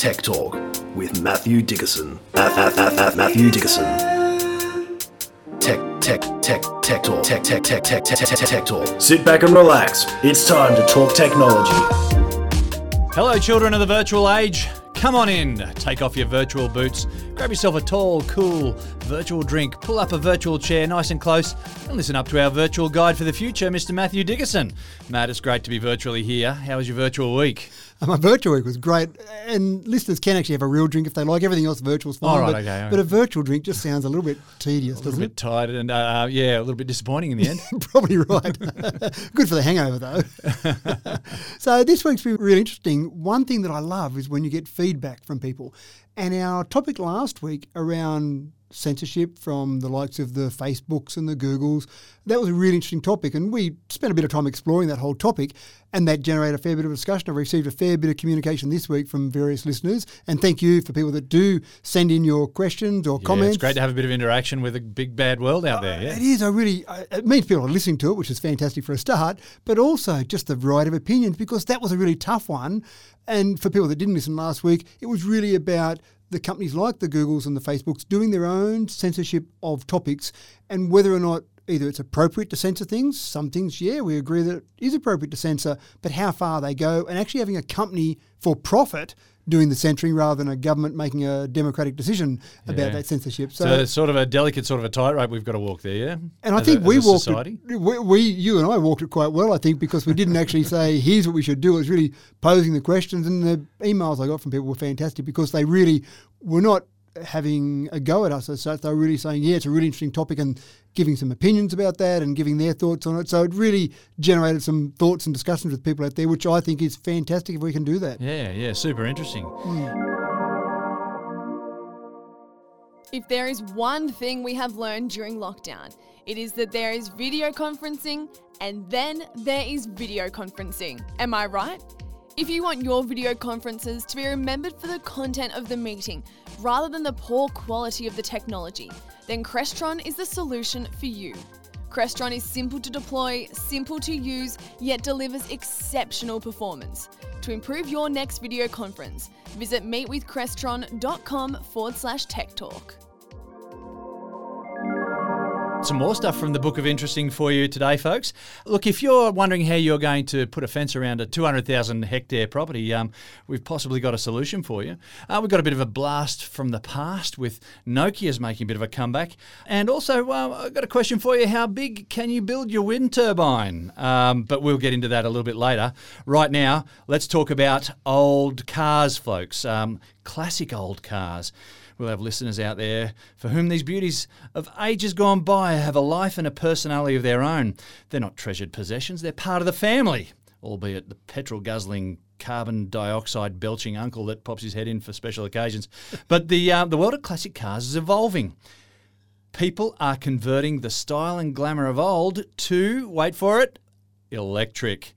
Tech Talk with Matthew Dickerson. At, at, at Matthew Dickerson. Tech, tech, tech, tech talk. Tech, tech, tech, tech, tech, tech, tech talk. Sit back and relax. It's time to talk technology. Hello, children of the virtual age. Come on in, take off your virtual boots, grab yourself a tall, cool virtual drink, pull up a virtual chair nice and close, and listen up to our virtual guide for the future, Mr. Matthew Dickerson. Matt, it's great to be virtually here. How was your virtual week? My virtual week was great, and listeners can actually have a real drink if they like. Everything else virtual is fine. All right, but, okay, all but a virtual drink just sounds a little bit tedious, A little bit tired and, uh, yeah, a little bit disappointing in the end. Probably right. Good for the hangover, though. so this week's been really interesting. One thing that I love is when you get feedback from people. And our topic last week around censorship from the likes of the Facebooks and the Googles, that was a really interesting topic. And we spent a bit of time exploring that whole topic, and that generated a fair bit of discussion. I've received a fair bit of communication this week from various listeners. And thank you for people that do send in your questions or Yeah, comments. it's great to have a bit of interaction with a big bad world out there. Yeah. It is. I really. I- It means people are listening to it, which is fantastic for a start. But also just the variety of opinions, because that was a really tough one. And for people that didn't listen last week, it was really about the companies like the Googles and the Facebooks doing their own censorship of topics, and whether or not either it's appropriate to censor things. Some things, yeah, we agree that it is appropriate to censor, but how far they go, and actually having a company for profit. Doing the censoring rather than a government making a democratic decision about Yeah. that censorship. So, it's sort of a delicate sort of a tightrope we've got to walk there, yeah? And I As a- think as we walked society. it, we, we, you and I walked it quite well, I think, because we didn't actually say, here's what we should do. It was really posing the questions. And the emails I got from people were fantastic because they really were not having a go at us as such. They were really saying, yeah, it's a really interesting topic and giving some opinions about that and giving their thoughts on it. So it really generated some thoughts and discussions with people out there, which I think is fantastic if we can do that. Yeah, yeah, super interesting. Hmm. If there is one thing we have learned during lockdown, it is that there is video conferencing and then there is video conferencing. Am I right? If you want your video conferences to be remembered for the content of the meeting rather than the poor quality of the technology, then Crestron is the solution for you. Crestron is simple to deploy, simple to use, yet delivers exceptional performance. To improve your next video conference, visit meetwithcrestron.com forward slash tech talk. Some more stuff from the Book of Interesting for you today, folks. Look, if you're wondering how you're going to put a fence around a 200,000 hectare property, um, we've possibly got a solution for you. Uh, we've got a bit of a blast from the past with Nokia's making a bit of a comeback. And also, uh, I've got a question for you. How big can you build your wind turbine? Um, but we'll get into that a little bit later. Right now, let's talk about old cars, folks. Um, classic old cars. We'll have listeners out there for whom these beauties of ages gone by have a life and a personality of their own. They're not treasured possessions, they're part of the family, albeit the petrol guzzling, carbon dioxide belching uncle that pops his head in for special occasions. But the, uh, the world of classic cars is evolving. People are converting the style and glamour of old to, wait for it, electric.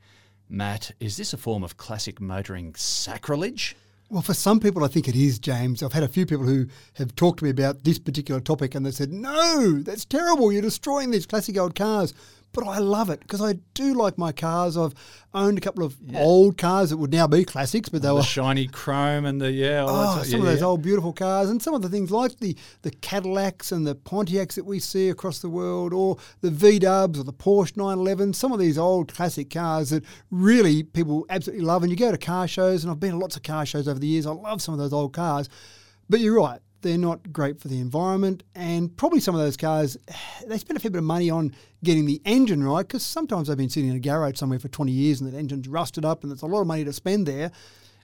Matt, is this a form of classic motoring sacrilege? Well, for some people, I think it is, James. I've had a few people who have talked to me about this particular topic and they said, no, that's terrible. You're destroying these classic old cars. But I love it because I do like my cars. I've owned a couple of old cars that would now be classics, but they the were shiny chrome and the yeah, Oh, some yeah, of those yeah. old beautiful cars, and some of the things like the, the Cadillacs and the Pontiacs that we see across the world, or the V Dubs or the Porsche 911. Some of these old classic cars that really people absolutely love. And you go to car shows, and I've been to lots of car shows over the years. I love some of those old cars, but you're right. They're not great for the environment, and probably some of those cars, they spend a fair bit of money on getting the engine right because sometimes they've been sitting in a garage somewhere for 20 years and that engine's rusted up, and it's a lot of money to spend there.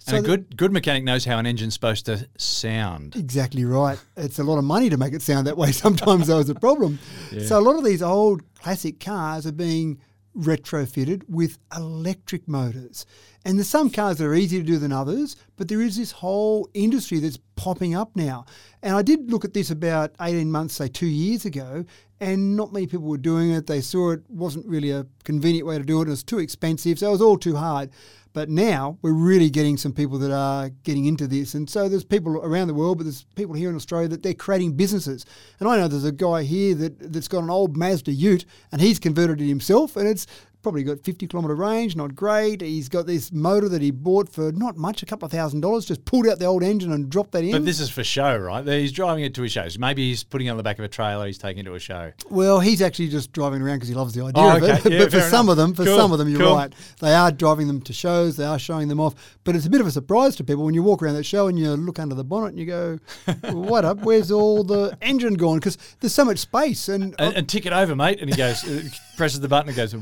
And a good good mechanic knows how an engine's supposed to sound. Exactly right. It's a lot of money to make it sound that way. Sometimes though is a problem. So a lot of these old classic cars are being retrofitted with electric motors. And there's some cars that are easier to do than others, but there is this whole industry that's popping up now. And I did look at this about 18 months, say two years ago, and not many people were doing it. They saw it wasn't really a convenient way to do it, it was too expensive, so it was all too hard. But now we're really getting some people that are getting into this. And so there's people around the world, but there's people here in Australia that they're creating businesses. And I know there's a guy here that, that's got an old Mazda ute and he's converted it himself and it's probably got 50 kilometre range, not great. He's got this motor that he bought for not much, a couple of thousand dollars, just pulled out the old engine and dropped that in. But this is for show, right? He's driving it to his shows. Maybe he's putting it on the back of a trailer. He's taking it to a show. well, he's actually just driving around because he loves the idea Oh, of it. Yeah, but for fair some of them, for Cool, some of them, you're cool. right. They are driving them to shows. They are showing them off. But it's a bit of a surprise to people when you walk around that show and you look under the bonnet and you go, "What up? Where's all the engine gone?" Because there's so much space and, And, and tick it over, mate. And he goes, presses the button and goes,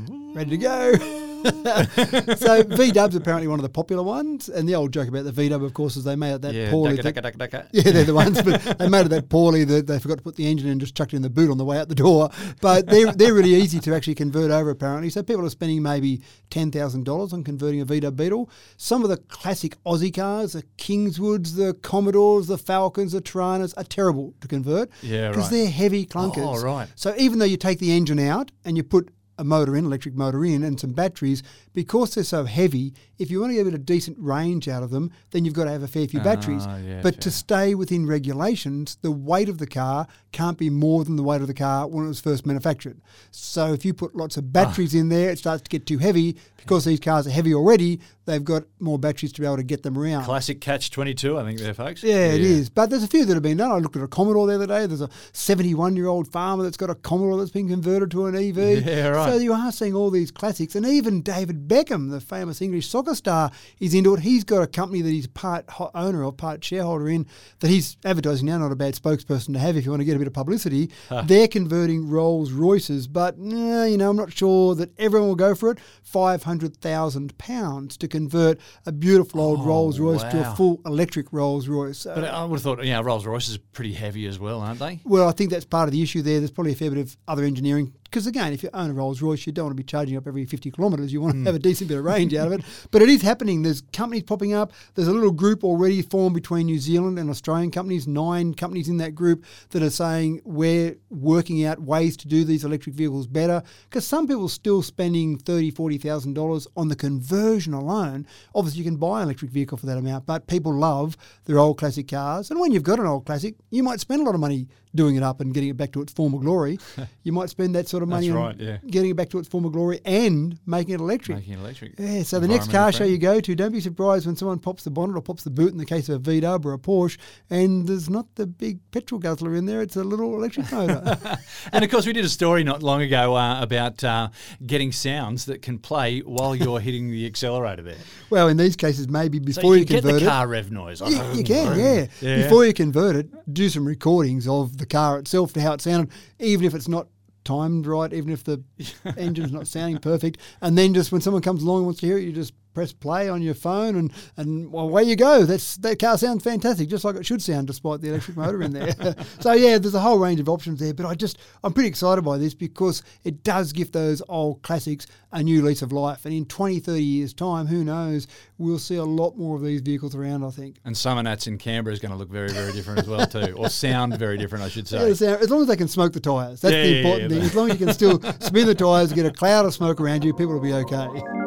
ready to go. so V Dub's apparently one of the popular ones, and the old joke about the V Dub, of course, is they made it that yeah, poorly. ducka, ducka, ducka, yeah, they're the ones, but they made it that poorly that they forgot to put the engine in and just chucked it in the boot on the way out the door. But they're, they're really easy to actually convert over, apparently. So people are spending maybe $10,000 on converting a VW Beetle. Some of the classic Aussie cars, the Kingswoods, the Commodores, the Falcons, the Toranas, are terrible to convert. Yeah, Because right. they're heavy clunkers. Oh, right. So even though you take the engine out and you put a motor in, electric motor in, and some batteries, because they're so heavy, if you want to get a bit of decent range out of them, then you've got to have a fair few batteries. Ah, yeah, but to stay within regulations, the weight of the car can't be more than the weight of the car when it was first manufactured. So if you put lots of batteries in there, it starts to get too heavy. Because these cars are heavy already, they've got more batteries to be able to get them around. Classic catch 22, I think, there, folks. Yeah, it is. But there's a few that have been done. I looked at a Commodore the other day. There's a 71 year old farmer that's got a Commodore that's been converted to an EV. Yeah, right. So you are seeing all these classics. And even David Beckham, the famous English soccer star, is into it. He's got a company that he's part owner of, part shareholder in, that he's advertising now. Not a bad spokesperson to have if you want to get a bit of publicity. They're converting Rolls Royces, but nah, you know, I'm not sure that everyone will go for it. £500,000 to convert a beautiful old oh, Rolls Royce to a Oh, full electric Rolls Royce. But I would have thought, you know, Rolls Royces are pretty heavy as well, aren't they? Well, I think that's part of the issue there. There's probably a fair bit of other engineering. Because again, if you own a Rolls Royce, you don't want to be charging up every 50 kilometres. You want to hmm. have a decent bit of range out of it. But it is happening. There's companies popping up. There's a little group already formed between New Zealand and Australian companies, nine companies in that group that are saying we're working out ways to do these electric vehicles better. Because some people are still spending $30,000, $40,000 on the conversion alone. Obviously, you can buy an electric vehicle for that amount, but people love their old classic cars. And when you've got an old classic, you might spend a lot of money doing it up and getting it back to its former glory. you might spend that sort of money That's on yeah. getting it back to its former glory and making it electric. Making it electric. Yeah, so the next car show you go to, don't be surprised when someone pops the bonnet or pops the boot in the case of a V-Dub or a Porsche, and there's not the big petrol guzzler in there, it's a little electric motor. And of course, we did a story not long ago uh, about uh, getting sounds that can play while you're hitting the accelerator there. well, in these cases, maybe So before you you, get convert the it. car rev noise. Yeah, you can, yeah. Yeah. Before you convert it, do some recordings of the car itself to how it sounded, even if it's not timed right, even if the engine's not sounding perfect. And then just when someone comes along and wants to hear it, you just press play on your phone and, and away you go. That's That car sounds fantastic, just like it should sound despite the electric motor in there. so, yeah, there's a whole range of options there. But I just, I'm pretty excited by this because it does give those old classics a new lease of life. And in 20, 30 years' time, who knows, we'll see a lot more of these vehicles around, I think. And Summer Nats in Canberra is going to look very, very different as well too, or sound very different, I should Yeah, say. so as long as they can smoke the tyres, that's Yeah, the yeah, important yeah, thing. As long as you can still spin the tyres, get a cloud of smoke around you, people will be okay.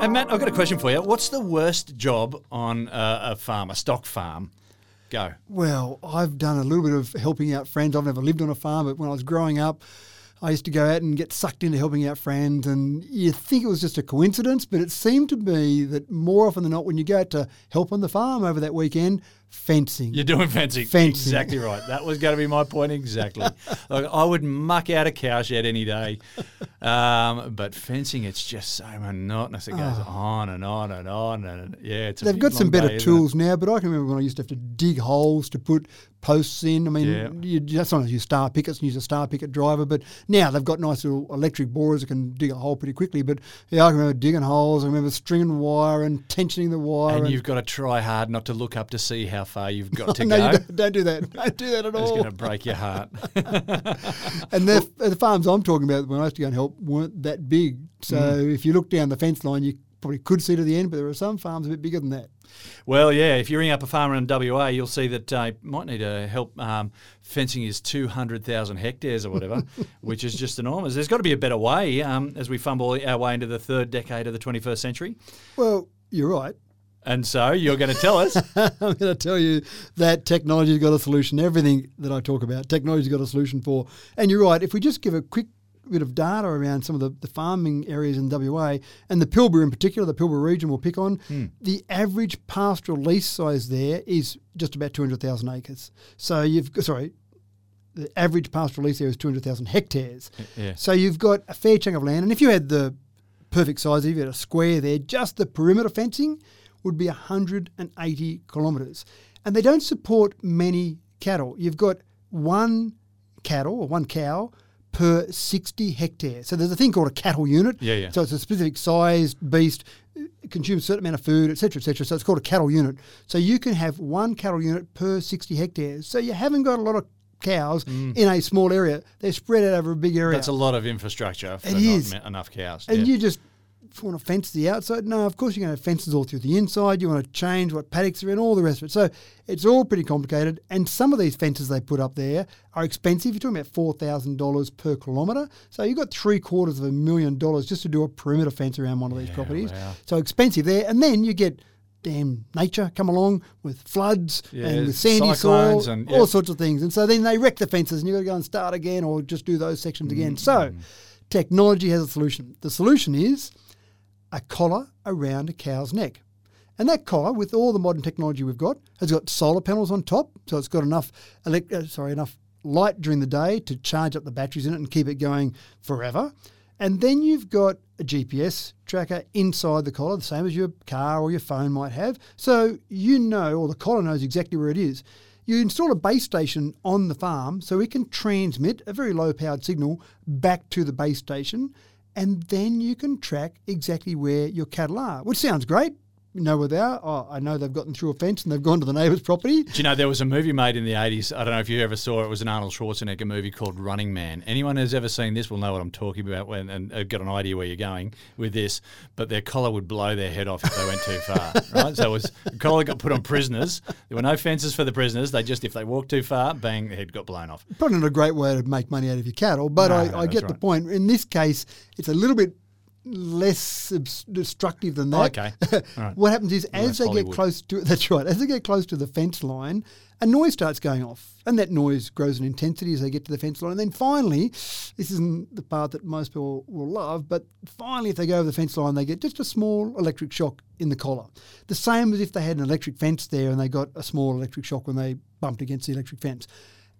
And Matt, I've got a question for you. What's the worst job on uh, a farm, a stock farm? Go. Well, I've done a little bit of helping out friends. I've never lived on a farm, but when I was growing up, I used to go out and get sucked into helping out friends. And you think it was just a coincidence, but it seemed to be that more often than not, when you go out to help on the farm over that weekend, fencing. You're doing fencing. Fencing. Exactly right. That was going to be my point exactly. like, I would muck out a cow shed any day. Um, but fencing, it's just so monotonous. It goes on and on and on. And yeah, it's a Ah. They've got some better day, tools now, but I can remember when I used to have to dig holes to put posts in. I mean, Yeah. you just sometimes use star pickets and use a star picket driver, but now they've got nice little electric borers that can dig a hole pretty quickly. But yeah, I remember digging holes. I remember stringing wire and tensioning the wire. And you've got to try hard not to look up to see how far you've got to no, go. don't, don't do that. Don't do that at all. It's going to break your heart. And the, the farms I'm talking about when I used to go and help weren't that big. So Mm. if you look down the fence line, you probably could see to the end, but there are some farms a bit bigger than that. Well, yeah, if you ring up a farmer in WA, you'll see that uh, might need to help um, fencing his 200,000 hectares or whatever, which is just enormous. There's got to be a better way um, as we fumble our way into the third decade of the 21st century. Well, you're right. And so you're going to tell us. I'm going to tell you that technology's got a solution. Everything that I talk about, technology's got a solution for. And you're right. If we just give a quick bit of data around some of the, the farming areas in WA and the Pilbara in particular, the Pilbara region we'll pick on. Hmm. The average pastoral lease size there is just about 200,000 acres. So you've sorry, the average pastoral lease area is 200,000 hectares. Yeah. So you've got a fair chunk of land, and if you had the perfect size, if you had a square there, just the perimeter fencing would be 180 kilometres. And they don't support many cattle. You've got one cattle or one cow per 60 hectares. So there's a thing called a cattle unit. Yeah, yeah. So it's a specific sized beast, consumes a certain amount of food, etc., etc. So it's called a cattle unit. So you can have one cattle unit per 60 hectares. So you haven't got a lot of cows in a small area. They're spread out over a big area. Mm. That's a lot of infrastructure for It not is. enough cows. And yeah. you just want to fence the outside? No, of course you're going to have fences all through the inside. You want to change what paddocks are in, all the rest of it. So it's all pretty complicated. And some of these fences they put up there are expensive. You're talking about four thousand dollars per kilometre. So you've got three quarters of a million dollars just to do a perimeter fence around one of these properties. wow. So expensive there. And then you get damn nature come along with floods Yeah, and with sandy soil, and- all sorts of things. And so then they wreck the fences and you've got to go and start again or just do those sections again. So Mm. technology has a solution. The solution is a collar around a cow's neck. And that collar, with all the modern technology we've got, has got solar panels on top, so it's got enough elect- uh, sorry enough light during the day to charge up the batteries in it and keep it going forever. And then you've got a GPS tracker inside the collar, the same as your car or your phone might have. So you know, or the collar knows exactly where it is. You install a base station on the farm so it can transmit a very low powered signal back to the base station, and then you can track exactly where your cattle are, which sounds great. You know are. Oh, I know they've gotten through a fence and they've gone to the neighbour's property. Do you know there was a movie made in the eighties? I don't know if you ever saw it. It was an Arnold Schwarzenegger movie called Running Man. Anyone who's ever seen this will know what I'm talking about when, and uh, got an idea where you're going with this. But their collar would blow their head off if they went too far. Right? So it was the collar got put on prisoners. There were no fences for the prisoners. They just if they walked too far, bang, the head got blown off. Probably not a great way to make money out of your cattle, but No, I, no, I get the point. In this case, it's a little bit less destructive than that. Okay. Right. what happens is as they Hollywood. get close to that's right, as they get close to the fence line, a noise starts going off, and that noise grows in intensity as they get to the fence line. And then finally, this isn't the part that most people will love, but finally, if they go over the fence line, they get just a small electric shock in the collar. The same as if they had an electric fence there and they got a small electric shock when they bumped against the electric fence.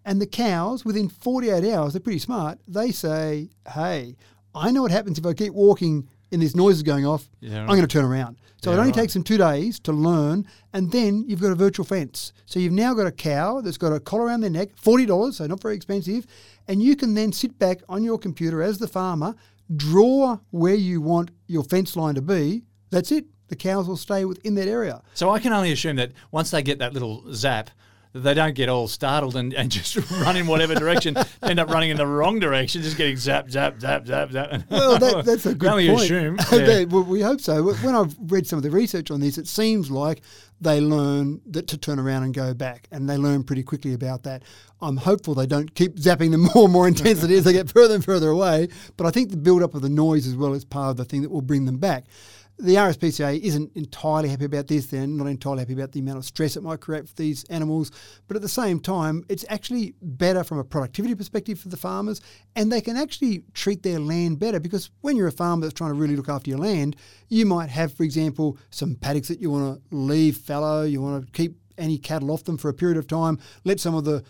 And the cows, within 48 hours, they're pretty smart. They say, "Hey, I know what happens if I keep walking and this noise is going off. Yeah, I'm going to turn around." So it only right. takes them two days to learn, and then you've got a virtual fence. So you've now got a cow that's got a collar around their neck, forty dollars, so not very expensive, and you can then sit back on your computer as the farmer, draw where you want your fence line to be. That's it. The cows will stay within that area. So I can only assume that once they get that little zap, they don't get all startled and, and just run in whatever direction, end up running in the wrong direction, just getting zap, zap, zap, zap, zap. Well, that, that's a good point. assume. They- yeah. well, we hope so. When I've read some of the research on this, it seems like they learn that to turn around and go back, and they learn pretty quickly about that. I'm hopeful they don't keep zapping them more and more intensity as they get further and further away. But I think the build-up of the noise as well is part of the thing that will bring them back. The RSPCA isn't entirely happy about this. They're not entirely happy about the amount of stress it might create for these animals. But at the same time, it's actually better from a productivity perspective for the farmers, and they can actually treat their land better because when you're a farmer that's trying to really look after your land, you might have, for example, some paddocks that you want to leave fallow, you want to keep any cattle off them for a period of time, let some of the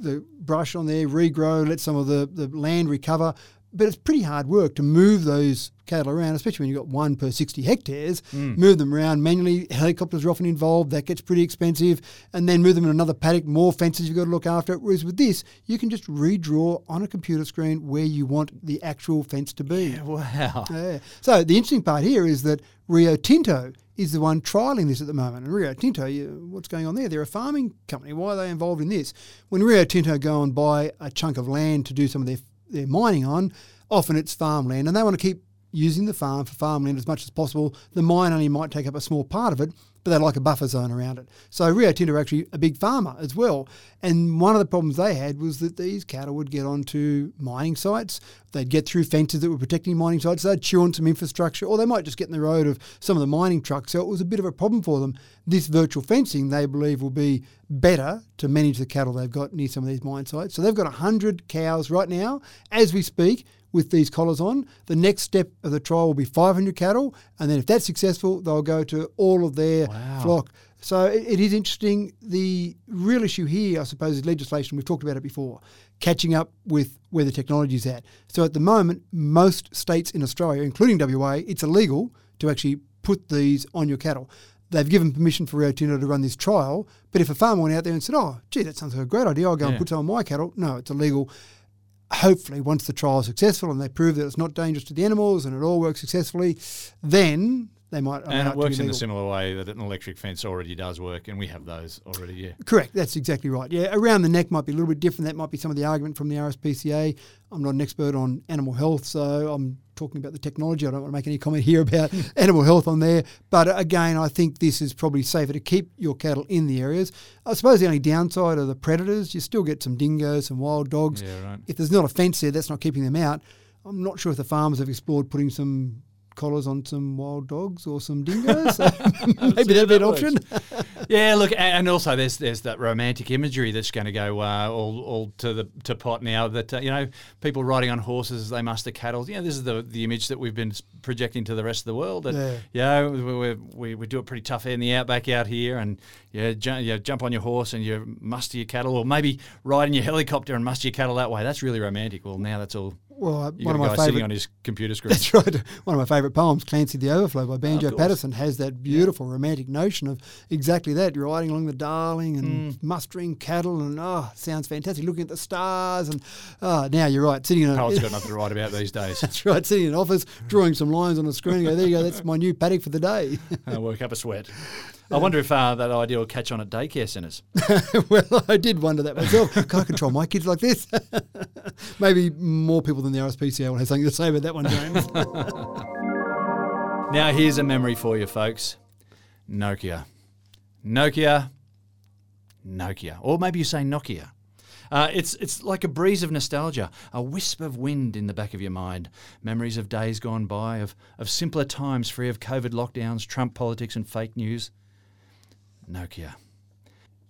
the brush on there regrow, let some of the, the land recover. But it's pretty hard work to move those cattle around, especially when you've got one per 60 hectares. Mm. Move them around manually. Helicopters are often involved. That gets pretty expensive. And then move them in another paddock, more fences you've got to look after. Whereas with this, you can just redraw on a computer screen where you want the actual fence to be. Wow. Yeah. So the interesting part here is that Rio Tinto is the one trialling this at the moment. And Rio Tinto, you, what's going on there? They're a farming company. Why are they involved in this? When Rio Tinto go and buy a chunk of land to do some of their, their mining on, often it's farmland, and they want to keep using the farm for farmland as much as possible. The mine only might take up a small part of it, but they like a buffer zone around it. So Rio Tinto are actually a big farmer as well. And one of the problems they had was that these cattle would get onto mining sites. They'd get through fences that were protecting mining sites. They'd chew on some infrastructure, or they might just get in the road of some of the mining trucks. So it was a bit of a problem for them. This virtual fencing, they believe, will be better to manage the cattle they've got near some of these mine sites. So they've got 100 cows right now, as we speak, with these collars on. The next step of the trial will be 500 cattle, and then if that's successful, they'll go to all of their Wow. flock. So it, it is interesting. The real issue here, I suppose, is legislation. We've talked about it before, catching up with where the technology is at. So at the moment, most states in Australia, including WA, it's illegal to actually put these on your cattle. They've given permission for Rio Tinto to run this trial, but if a farmer went out there and said, "Oh, gee, that sounds like a great idea. I'll go and put some on my cattle," no, it's illegal hopefully once the trial is successful and they prove that it's not dangerous to the animals and it all works successfully, then they might And it works in a similar way that an electric fence already does work, and we have those already. Yeah. Correct, that's exactly right. Yeah, around the neck might be a little bit different. That might be some of the argument from the RSPCA. I'm not an expert on animal health, so I'm talking about the technology. I don't want to make any comment here about animal health on there. But uh, again, I think this is probably safer to keep your cattle in the areas. I suppose the only downside are the predators. You still get some dingoes, some wild dogs. Yeah, right. If there's not a fence there, that's not keeping them out. I'm not sure if the farmers have explored putting some collars on some wild dogs or some dingoes. Maybe that'd be an option. Yeah, look, and also there's there's that romantic imagery that's going to go uh, all, all to the to pot now. That uh, you know, people riding on horses, they muster cattle. You know, this is the the image that we've been projecting to the rest of the world. That Yeah. yeah, we, we, we, we do it pretty tough in the outback out here, and yeah, ju- you jump on your horse and you muster your cattle, or maybe ride in your helicopter and muster your cattle that way. That's really romantic. Well, now that's all. Well, uh, You one of my guy sitting on his computer screen. That's right. One of my favourite poems, Clancy the Overflow by Banjo Oh. Paterson, has that beautiful romantic notion of exactly that. You're riding along the Darling and Mm. mustering cattle, and oh, sounds fantastic. Looking at the stars, and oh, now you're right, sitting in a Poet's got nothing to write about these days. that's right, sitting in an office, drawing some lines on the screen. And go, there you go. That's my new paddock for the day. I work up a sweat. I wonder if uh, that idea will catch on at daycare centres. well, I did wonder that myself. Can I control my kids like this? Maybe more people than the RSPCA will have something to say about that one, James. Now, here's a memory for you, folks Nokia. Nokia. Nokia. Or maybe you say Nokia. Uh, it's, it's like a breeze of nostalgia, a wisp of wind in the back of your mind. Memories of days gone by, of, of simpler times free of COVID lockdowns, Trump politics, and fake news. Nokia.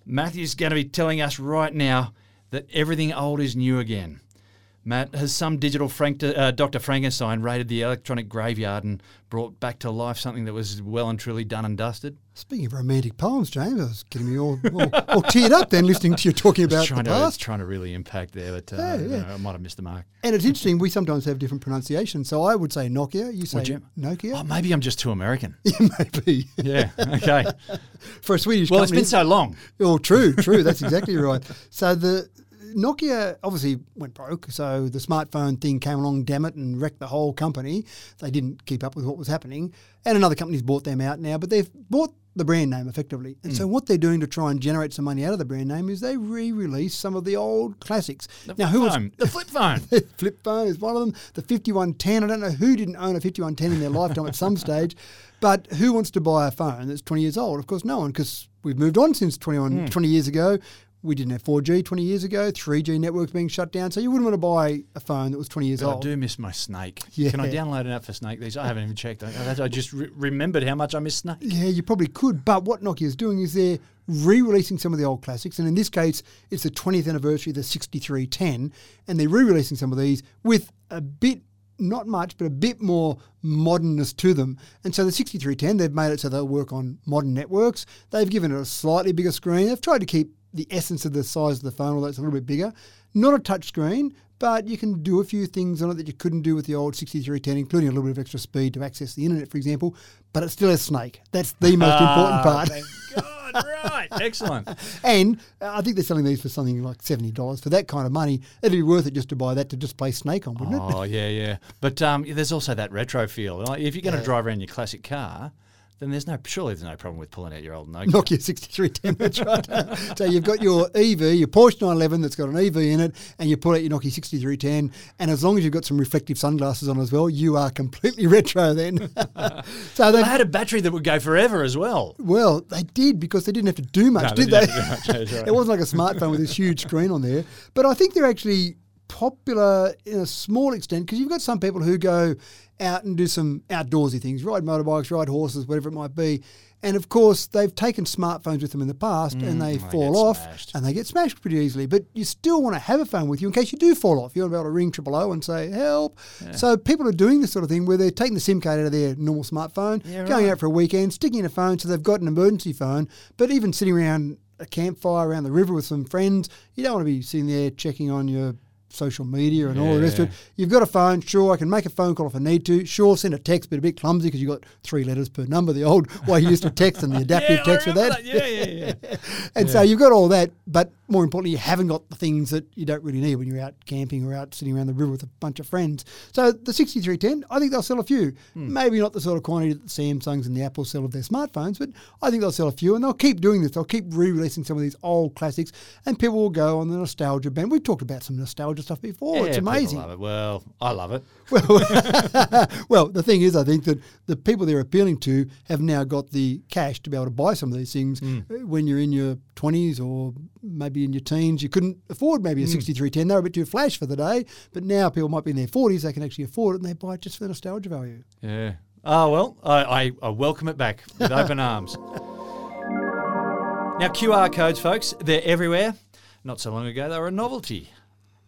Matthew's going to be telling us right now that everything old is new again. Matt, has some digital Frank, uh, Dr. Frankenstein raided the electronic graveyard and brought back to life something that was well and truly done and dusted? Speaking of romantic poems, James, I was getting me all, all, all teared up then listening to you talking I was about trying the to, past. trying to really impact there, but uh, Yeah, you know, I might have missed the mark. And it's interesting, we sometimes have different pronunciations. So I would say Nokia, you say you? Nokia. Oh, maybe I'm just too American. Maybe. yeah, okay. For a Swedish Well, it's been so long. Oh, true, true. That's exactly right. So the Nokia obviously went broke. So the smartphone thing came along, damn it, and wrecked the whole company. They didn't keep up with what was happening, and another company's bought them out now. But they've bought the brand name effectively, and so what they're doing to try and generate some money out of the brand name is they re-release some of the old classics. The now, who was phone, the flip phone. the flip phone is one of them. The 5110, I don't know who didn't own a 5110 in their lifetime at some stage, but who wants to buy a phone that's 20 years old? Of course, no one, because we've moved on since 21, Hmm. 20 years ago. We didn't have 4G 20 years ago, 3G networks being shut down, so you wouldn't want to buy a phone that was 20 years But I do miss my Snake. Yeah. Can I download an app for Snake? These I haven't even checked. I, I just re- remembered how much I miss Snake. Yeah, you probably could. But what Nokia is doing is they're re-releasing some of the old classics, and in this case, it's the 20th anniversary of the 6310, and they're re-releasing some of these with a bit, not much, but a bit more modernness to them. And so the 6310, they've made it so they'll work on modern networks. They've given it a slightly bigger screen. They've tried to keep the essence of the size of the phone, although it's a little bit bigger. Not a touch screen, but you can do a few things on it that you couldn't do with the old 6310, including a little bit of extra speed to access the internet, for example. But it still has Snake. That's the most important Ah, part. Thank God, right. Excellent. And uh, I think they're selling these for something like seventy dollars. For that kind of money, it'd be worth it just to buy that to just play Snake on, wouldn't it? Oh yeah, yeah. But um, there's also that retro feel. Like, if you're going to drive around your classic car, then there's no surely there's no problem with pulling out your old Nokia. Nokia 6310, that's right. so you've got your EV, your Porsche 911 that's got an EV in it, and you pull out your Nokia 6310, and as long as you've got some reflective sunglasses on as well, you are completely retro then. so They they had a battery that would go forever as well. Well, they did because they didn't have to do much, No, they did they? didn't have to do much, right. it wasn't like a smartphone with this huge screen on there. But I think they're actually popular in a small extent because you've got some people who go out and do some outdoorsy things, ride motorbikes, ride horses, whatever it might be. And of course, they've taken smartphones with them in the past and they Mm, fall off smashed. and they get smashed pretty easily. But you still want to have a phone with you in case you do fall off. You want to be able to ring triple O and say, help. So people are doing this sort of thing where they're taking the SIM card out of their normal smartphone, Yeah, going right. out for a weekend, sticking in a phone so they've got an emergency phone. But even sitting around a campfire around the river with some friends, you don't want to be sitting there checking on your social media and all the rest of it. You've got a phone, sure, I can make a phone call if I need to. Sure, send a text, but a bit clumsy because you've got three letters per number, the old way you used to text and the adaptive Yeah, text for remember that. Yeah, yeah, yeah. And so you've got all that, but more importantly, you haven't got the things that you don't really need when you're out camping or out sitting around the river with a bunch of friends. So the 6310, I think they'll sell a few. Hmm. Maybe not the sort of quantity that the Samsungs and the Apples sell of their smartphones, but I think they'll sell a few and they'll keep doing this. They'll keep re-releasing some of these old classics and people will go on the nostalgia band. We've talked about some nostalgia stuff before. Yeah, it's amazing. it. Well, I love it. well, well, the thing is, I think that the people they're appealing to have now got the cash to be able to buy some of these things. Uh, When you're in your 20s or maybe in your teens, you couldn't afford maybe a Hmm. 6310. They were a bit too flash for the day. But now people might be in their 40s, they can actually afford it and they buy it just for the nostalgia value. Yeah. Oh, well, I, I, I welcome it back with open arms. Now, QR codes, folks, they're everywhere. Not so long ago, they were a novelty.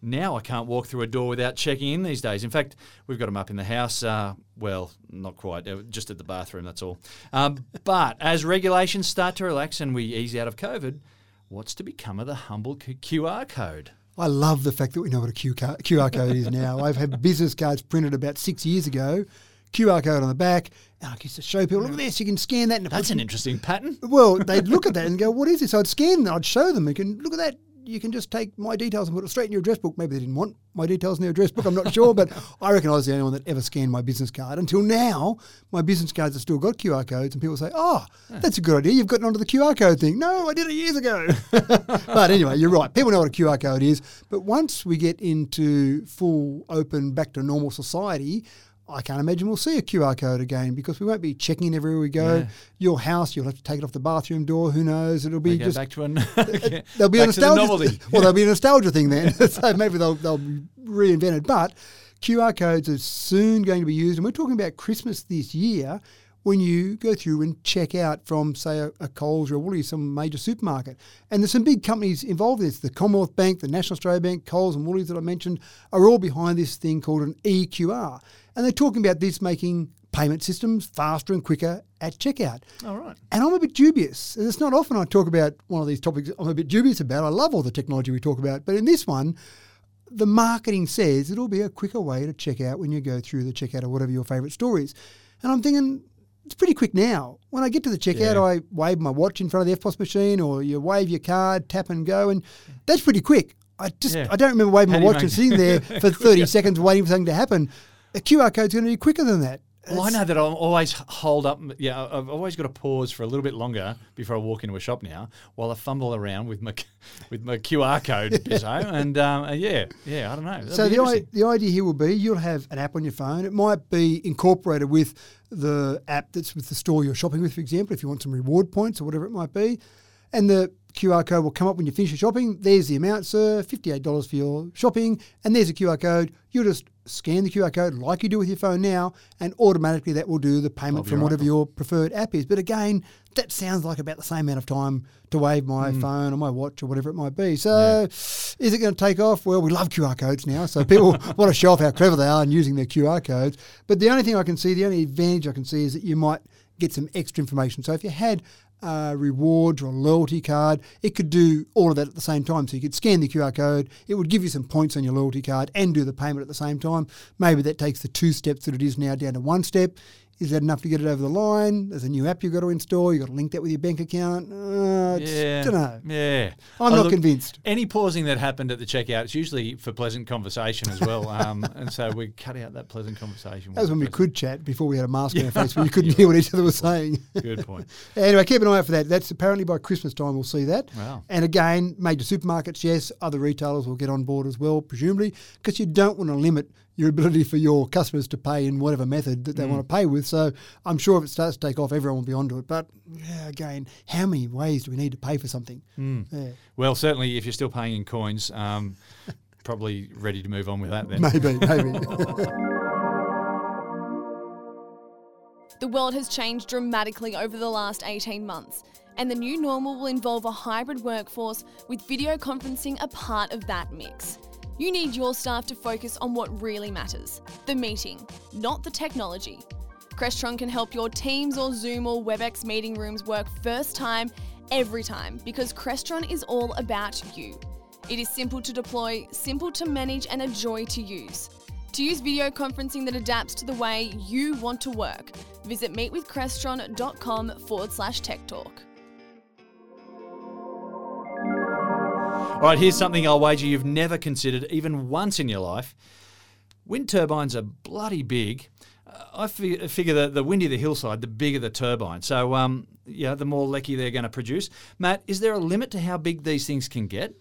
Now I can't walk through a door without checking in these days. In fact, we've got them up in the house. Uh, well, not quite, uh, just at the bathroom, that's all. Um, but as regulations start to relax and we ease out of COVID, what's to become of the humble QR code? I love the fact that we know what a QR code is now. I've had business cards printed about six years ago, QR code on the back, and I used to show people, look at this, you can scan that. And That's an interesting pattern. Well, they'd look at that and go, "What is this?" So I'd scan, I'd show them. You can look at that. You can just take my details and put it straight in your address book. Maybe they didn't want my details in their address book. I'm not sure, but I reckon I was the only one that ever scanned my business card. Until now, my business cards have still got QR codes, and people say, "Oh, that's a good idea. You've gotten onto the QR code thing." No, I did it years ago. but anyway, you're right. People know what a QR code is. But once we get into full open, back to normal society. I can't imagine we'll see a QR code again because we won't be checking in everywhere we go. Yeah. Your house, you'll have to take it off the bathroom door. Who knows? It'll be We just back to an there'll be a back the nostalgia. novelty. well, there'll be a nostalgia thing then. so maybe they'll they'll be reinvented. But QR codes are soon going to be used, and we're talking about Christmas this year. When you go through and check out from, say, a, a Coles or a Woolies, some major supermarket, and there's some big companies involved in this. The Commonwealth Bank, the National Australia Bank, Coles and Woolies that I mentioned are all behind this thing called an EQR, and they're talking about this making payment systems faster and quicker at checkout. All right. And I'm a bit dubious. And it's not often I talk about one of these topics I'm a bit dubious about. I love all the technology we talk about. But in this one, the marketing says it'll be a quicker way to check out when you go through the checkout or whatever your favourite store is. And I'm thinking, it's pretty quick now. When I get to the checkout, Yeah. I wave my watch in front of the EFTPOS machine or you wave your card, tap and go. And that's pretty quick. I just, Yeah. I don't remember waving How my watch and sitting there for 30 seconds waiting for something to happen. A QR code's going to be quicker than that. Well, I know that I'm always hold up. Yeah, I've always got to pause for a little bit longer before I walk into a shop now, while I fumble around with my with my QR code, Bizzo. and um, yeah, yeah, I don't know. That'll So the, I, the idea here will be you'll have an app on your phone. It might be incorporated with the app that's with the store you're shopping with, for example, if you want some reward points or whatever it might be. And the QR code will come up when you finish your shopping. There's the amount, sir, $58 for your shopping. And there's a QR code. You'll just scan the QR code like you do with your phone now, and automatically that will do the payment from whatever your preferred app is. But again, that sounds like about the same amount of time to wave my Hmm. phone or my watch or whatever it might be. So, is it going to take off? Well, we love QR codes now, so people want to show off how clever they are in using their QR codes. But the only thing I can see, the only advantage I can see is that you might get some extra information. So, if you had uh, rewards or a loyalty card, it could do all of that at the same time. So you could scan the QR code, it would give you some points on your loyalty card and do the payment at the same time. Maybe that takes the two steps that it is now down to one step. Is that enough to get it over the line? There's a new app you've got to install. You've got to link that with your bank account. Uh, yeah, don't know. Yeah, I'm Oh, not look, convinced. Any pausing that happened at the checkout, it's usually for pleasant conversation as well. Um, and so we cut out that pleasant conversation. That was when we could chat before we had a mask on our face, where you couldn't hear what each other was saying. Good point. Anyway, keep an eye out for that. That's apparently by Christmas time we'll see that. Wow. And again, major supermarkets, yes, other retailers will get on board as well, presumably, because you don't want to limit your ability for your customers to pay in whatever method that they want to pay with. So I'm sure if it starts to take off, everyone will be onto it. But yeah, again, how many ways do we need to pay for something? Yeah. Well, certainly, if you're still paying in coins, um, probably ready to move on with that then. Maybe, maybe. The world has changed dramatically over the last 18 months, and the new normal will involve a hybrid workforce with video conferencing a part of that mix. You need your staff to focus on what really matters the meeting, not the technology. Crestron can help your Teams or Zoom or WebEx meeting rooms work first time, every time, because Crestron is all about you. It is simple to deploy, simple to manage, and a joy to use. To use video conferencing that adapts to the way you want to work, visit meetwithcrestron.com forward slash tech talk. All right, here's something I'll wager you've never considered even once in your life. Wind turbines are bloody big. Uh, I figure that the windier the hillside, the bigger the turbine. So, um, yeah, the more lecky they're going to produce. Matt, is there a limit to how big these things can get?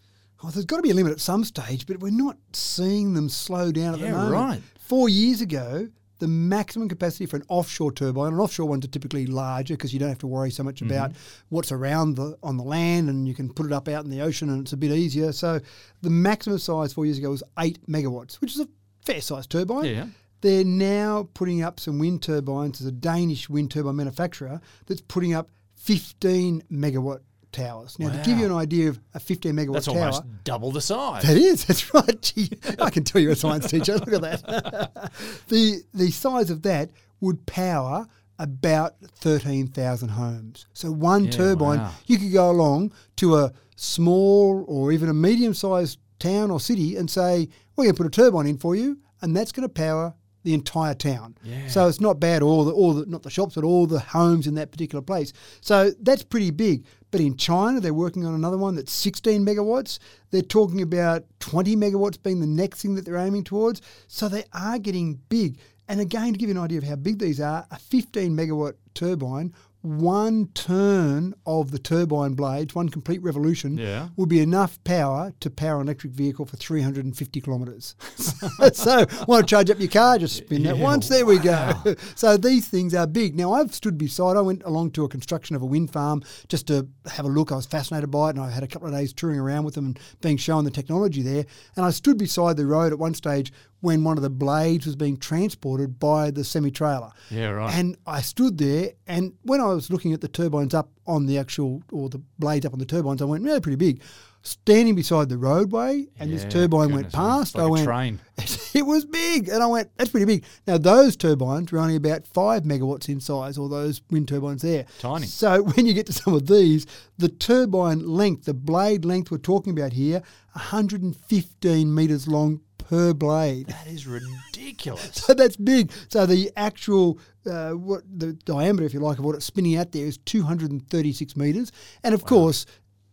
Oh, there's got to be a limit at some stage, but we're not seeing them slow down at Yeah, the moment. right. Four years ago, the maximum capacity for an offshore turbine, and offshore ones are typically larger because you don't have to worry so much Mm-hmm. about what's around the on the land, and you can put it up out in the ocean, and it's a bit easier. So, the maximum size four years ago was eight megawatts, which is a fair sized turbine. Yeah. They're now putting up some wind turbines. There's a Danish wind turbine manufacturer that's putting up 15 megawatt towers. Now, to give you an idea of a 15 megawatt That's tower, almost double the size. that is, that's right. Gee, I can tell you're a science teacher. Look at that. the the size of that would power about thirteen thousand homes. So one Yeah, turbine, wow. you could go along to a small or even a medium sized town or city and say, "We're going to put a turbine in for you, and that's going to power." The entire town, Yeah. so it's not bad. All the, all the, not the shops, but all the homes in that particular place. So that's pretty big. But in China, they're working on another one that's 16 megawatts. They're talking about 20 megawatts being the next thing that they're aiming towards. So they are getting big. And again, to give you an idea of how big these are, a 15 megawatt turbine, one turn of the turbine blades, one complete revolution, Yeah. would be enough power to power an electric vehicle for 350 kilometres. so, want to charge up your car? Just spin that once. There we go. so these things are big. Now I've stood beside. I went along to a construction of a wind farm just to have a look. I was fascinated by it, and I had a couple of days touring around with them and being shown the technology there. And I stood beside the road at one stage when one of the blades was being transported by the semi trailer. Yeah, right. And I stood there, and when I was looking at the turbines up on the actual, or the blades up on the turbines, I went, really pretty big. Standing beside the roadway, and Yeah, this turbine went past, like I went, train. it was big, and I went, that's pretty big. Now those turbines were only about five megawatts in size, or those wind turbines there. Tiny. So when you get to some of these, the turbine length, the blade length we're talking about here, 115 meters long per blade. That is ridiculous. So that's big. So the actual uh, what the diameter, if you like, of what it's spinning out there is 236 meters, and of course.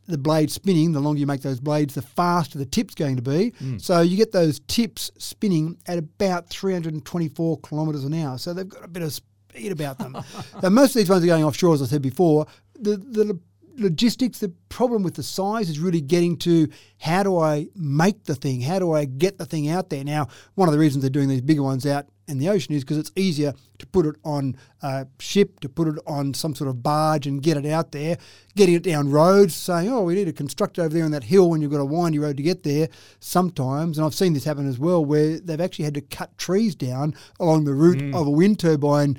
The blade spinning, the longer you make those blades, the faster the tip's going to be. So you get those tips spinning at about 324 kilometres an hour. So they've got a bit of speed about them. now, most of these ones are going offshore, as I said before. The, the logistics, the problem with the size is really getting to how do I make the thing? How do I get the thing out there? Now, one of the reasons they're doing these bigger ones out in the ocean is because it's easier to put it on a ship, to put it on some sort of barge and get it out there. Getting it down roads, saying, oh, we need to construct it over there on that hill when you've got a windy road to get there. Sometimes, and I've seen this happen as well, where they've actually had to cut trees down along the route Mm. of a wind turbine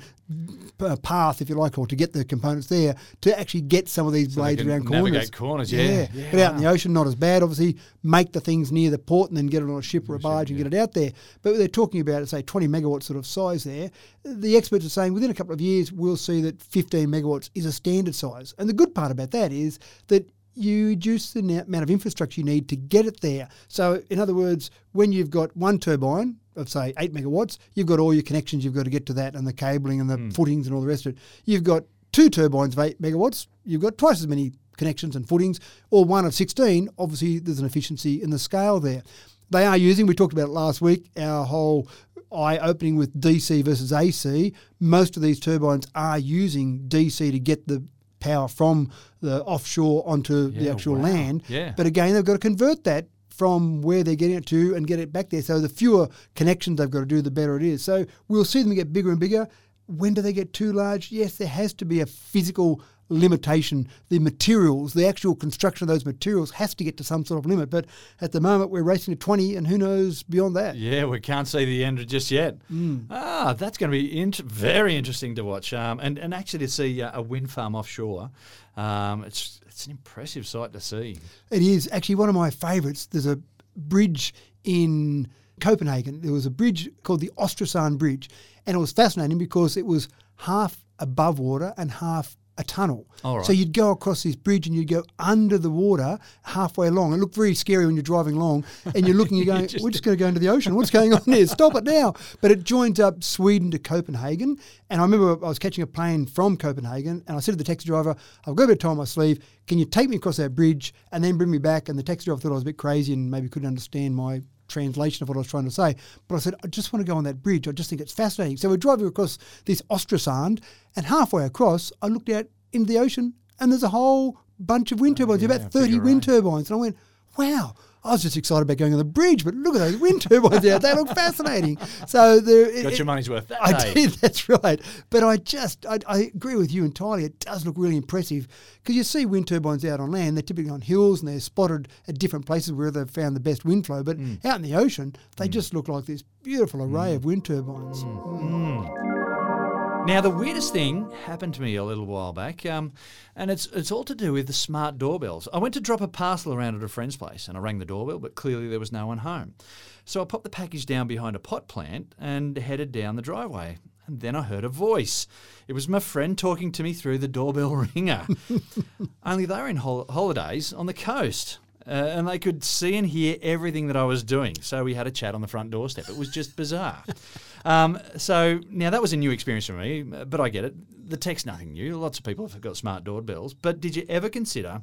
path, if you like, or to get the components there to actually get some of these they blades around corners. navigate corners, yeah. Yeah, but out in the ocean, not as bad. Obviously, make the things near the port and then get it on a ship or a barge and get it out there. But they're talking about, say, 20 megawatt sort of size there. The experts are saying within a couple of years, we'll see that 15 megawatts is a standard size. And the good part about that is that you reduce the amount of infrastructure you need to get it there. So, in other words, when you've got one turbine of say eight megawatts, you've got all your connections you've got to get to that and the cabling and the hmm. footings and all the rest of it. You've got two turbines of eight megawatts, you've got twice as many connections and footings, or one of 16. Obviously, there's an efficiency in the scale there. They are using, we talked about it last week, our whole eye opening with DC versus AC. Most of these turbines are using DC to get the power from the offshore onto the actual wow. land. Yeah. But again, they've got to convert that from where they're getting it to and get it back there. So the fewer connections they've got to do, the better it is. So we'll see them get bigger and bigger. When do they get too large? Yes, there has to be a physical limitation. The materials, the actual construction of those materials has to get to some sort of limit. But at the moment, we're racing to 20, and who knows beyond that? Yeah, we can't see the end just yet. Mm. Ah, that's going to be int- very interesting to watch, um, and and actually to see uh, a wind farm offshore. Um, it's it's an impressive sight to see. It is actually one of my favourites. There's a bridge in Copenhagen. There was a bridge called the Oresund Bridge, and it was fascinating because it was half above water and half a tunnel. Right. So you'd go across this bridge and you'd go under the water halfway along. It looked very scary when you're driving along and you're looking, you're going, just- we're just going to go into the ocean. What's going on here? Stop it now. But it joins up Sweden to Copenhagen. And I remember I was catching a plane from Copenhagen and I said to the taxi driver, I've got a bit of time on my sleeve. Can you take me across that bridge and then bring me back? And the taxi driver thought I was a bit crazy and maybe couldn't understand my translation of what I was trying to say. But I said, I just want to go on that bridge. I just think it's fascinating. So we're driving across this Oresund, and halfway across, I looked out into the ocean, and there's a whole bunch of wind turbines, Oh, yeah, about 30 wind eight. turbines. And I went, wow. I was just excited about going on the bridge, but look at those wind turbines out. They look fascinating. So there, Got it- your money's worth that I day. did, that's right. But I just, I, I agree with you entirely. It does look really impressive because you see wind turbines out on land. They're typically on hills and they're spotted at different places where they've found the best wind flow. But Mm. out in the ocean, they mm. just look like this beautiful array mm. of wind turbines. Mm. Now, the weirdest thing happened to me a little while back, um, and it's it's all to do with the smart doorbells. I went to drop a parcel around at a friend's place, and I rang the doorbell, but clearly there was no one home. So I popped the package down behind a pot plant and headed down the driveway. And then I heard a voice. It was my friend talking to me through the doorbell ringer. Only they were in hol- holidays on the coast. Uh, and they could see and hear everything that I was doing. So we had a chat on the front doorstep. It was just bizarre. Um, so now that was a new experience for me, but I get it. The tech's nothing new. Lots of people have got smart doorbells. But did you ever consider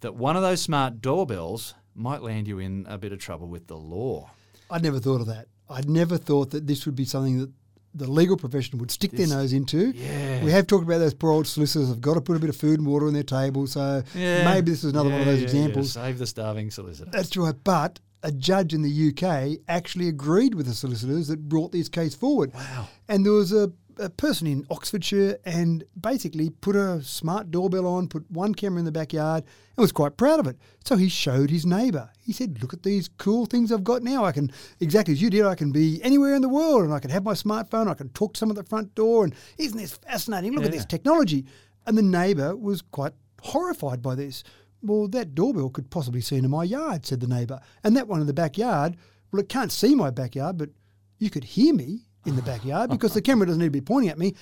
that one of those smart doorbells might land you in a bit of trouble with the law? I'd never thought of that. I'd never thought that this would be something that the legal profession would stick their nose into. Yeah. We have talked about those poor old solicitors have got to put a bit of food and water on their table. So Yeah. maybe this is another one of those yeah, yeah. examples. Save the starving solicitor. That's right. But a judge in the UK actually agreed with the solicitors that brought this case forward. Wow. And there was a, a person in Oxfordshire and basically put a smart doorbell on, put one camera in the backyard, and was quite proud of it. So he showed his neighbour. He said, Look at these cool things I've got now. I can, exactly as you did, I can be anywhere in the world and I can have my smartphone, I can talk to someone at the front door, and isn't this fascinating? Look at this technology. And the neighbour was quite horrified by this. Well, that doorbell could possibly see into my yard, said the neighbour. And that one in the backyard, well, it can't see my backyard, but you could hear me in the backyard because the camera doesn't need to be pointing at me.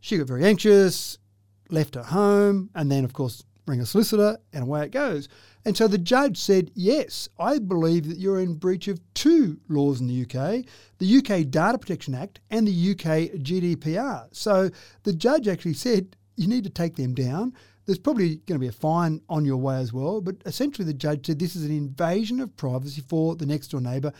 She got very anxious, left her home, and then, of course, ring a solicitor, and away it goes. And so the judge said, Yes, I believe that you're in breach of two laws in the UK the UK Data Protection Act and the UK GDPR. So the judge actually said, You need to take them down. There's probably going to be a fine on your way as well. But essentially, the judge said this is an invasion of privacy for the next door neighbour,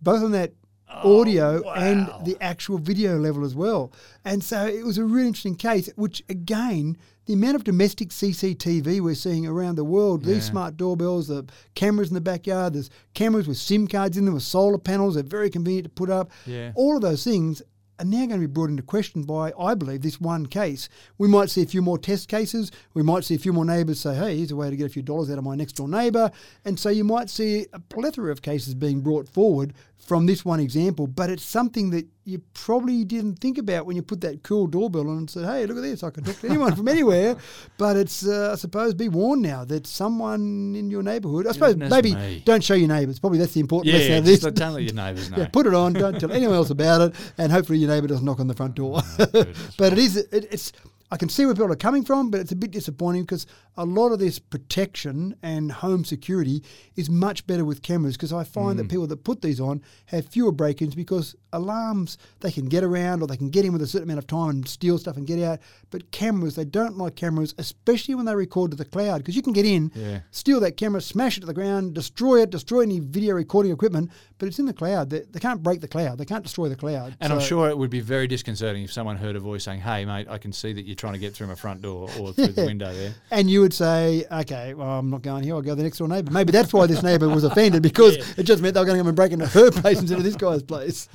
both on that oh, audio and the actual video level as well. And so it was a really interesting case, which again, the amount of domestic CCTV we're seeing around the world, these smart doorbells, the cameras in the backyard, there's cameras with SIM cards in them, with solar panels, they're very convenient to put up. Yeah. All of those things are now going to be brought into question by, I believe, this one case. We might see a few more test cases. We might see a few more neighbours say, hey, here's a way to get a few dollars out of my next door neighbour. And so you might see a plethora of cases being brought forward from this one example, but it's something that you probably didn't think about when you put that cool doorbell on and said, hey, look at this, I can talk to anyone from anywhere. But it's, uh, I suppose, be warned now that someone in your neighbourhood, I suppose, Goodness maybe me. don't show your neighbours. Probably that's the important lesson Yeah, of this. just don't let your neighbours know. Yeah, put it on. Don't tell anyone else about it, and hopefully your neighbour doesn't knock on the front door. goodness. but it is. It, it's. I can see where people are coming from, but it's a bit disappointing because a lot of this protection and home security is much better with cameras. Because I find that mm. people that put these on have fewer break-ins because alarms they can get around or they can get in with a certain amount of time and steal stuff and get out. But cameras, they don't like cameras, especially when they record to the cloud because you can get in, Yeah. steal that camera, smash it to the ground, destroy it, destroy any video recording equipment, but it's in the cloud. They, they can't break the cloud. They can't destroy the cloud. And I'm sure it would be very disconcerting if someone heard a voice saying, "Hey, mate, I can see that you're trying to get through my front door or through the window there." And you would say, okay, well, I'm not going here. I'll go to the next door neighbour. Maybe that's why this neighbour was offended because it just meant they were going to come and break into her place instead of this guy's place.